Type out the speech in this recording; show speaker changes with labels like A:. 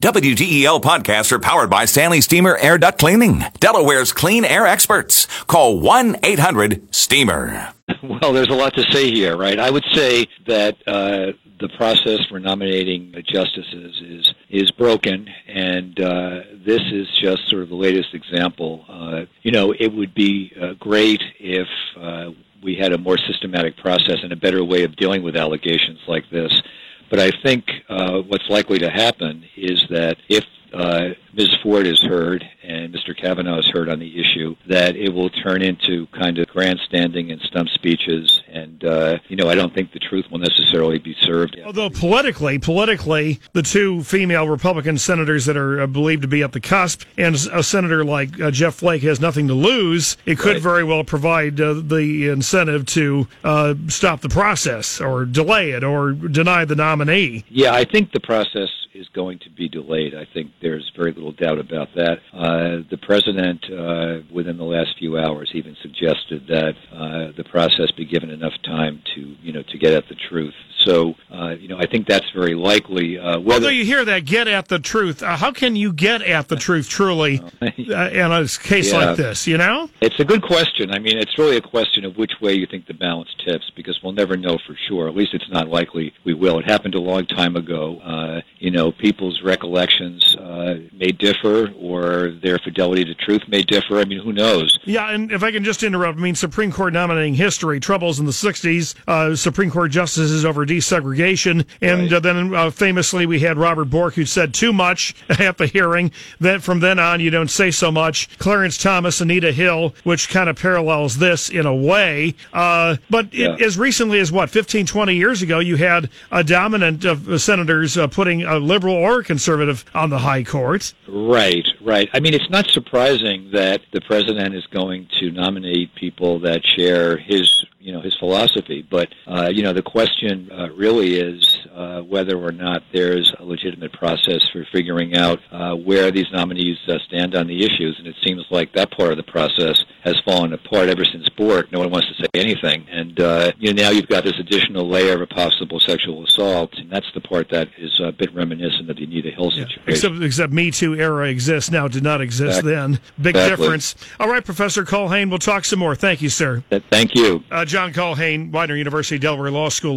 A: WDEL podcasts are powered by Stanley Steamer Air Duct Cleaning, Delaware's clean air experts. Call 1-800-STEAMER.
B: Well, there's a lot to say here, right? I would say that uh, the process for nominating justices is is broken, and uh, this is just sort of the latest example. Uh, you know, it would be uh, great if uh, we had a more systematic process and a better way of dealing with allegations like this. But I think uh, what's likely to happen is that if uh, Ms. Ford is heard and Mr. Kavanaugh is heard on the issue, that it will turn into kind of grandstanding and stump speeches. And, uh, you know, I don't think the truth will necessarily be served.
C: Although politically, politically, the two female Republican senators that are uh, believed to be at the cusp and a senator like uh, Jeff Flake has nothing to lose, it could
B: Right.
C: very well provide uh, the incentive to uh, stop the process or delay it or deny the nominee.
B: Yeah, I think the process is going to be delayed. I think there's very little doubt about that. Uh, the president, uh, within the last few hours, even suggested that uh, the process be given enough time to, you know, to get at the truth. So, uh, you know, I think that's very likely. Uh,
C: Although you hear that, get at the truth. Uh, how can you get at the truth truly uh, in a case
B: Yeah.
C: like this? You know,
B: It's a good question. I mean, it's really a question of which way you think the balance tips, because we'll never know for sure. At least it's not likely we will. It happened a long time ago. Uh, you know, people's recollections uh, may differ, or their fidelity to truth may differ. I mean, who knows?
C: Yeah, and if I can just interrupt, I mean, Supreme Court nominating history, troubles in the 60s, uh, Supreme Court justices over desegregation, and
B: Right.
C: uh, then uh, famously we had Robert Bork who said too much at the hearing. Then from then on, you don't say so much. Clarence Thomas, Anita Hill, which kind of parallels this in a way. Uh, but it,
B: Yeah.
C: as recently as what, 15, 20 years ago, you had a dominant of senators uh, putting a liberal or a conservative on the high court.
B: Right, right. I mean, it's not surprising that the president is going to nominate people that share his, you know, his philosophy. But uh, you know, the question uh, really is uh, whether or not there's a legitimate process for figuring out uh, where these nominees uh, stand on the issues. And it seems like that part of the process has fallen apart ever since Bork. No one wants to say anything, and uh, you know, now you've got this additional layer of a possible sexual assault, and that's the part that is a bit reminiscent of the Anita Hill situation.
C: Except, except Me Too era exists now, did not exist
B: Exactly.
C: then. Big
B: Exactly.
C: difference. All right, Professor Culhane, we'll talk some more. Thank you, sir.
B: Thank you.
C: Uh, John Culhane, Widener University, Delaware Law School.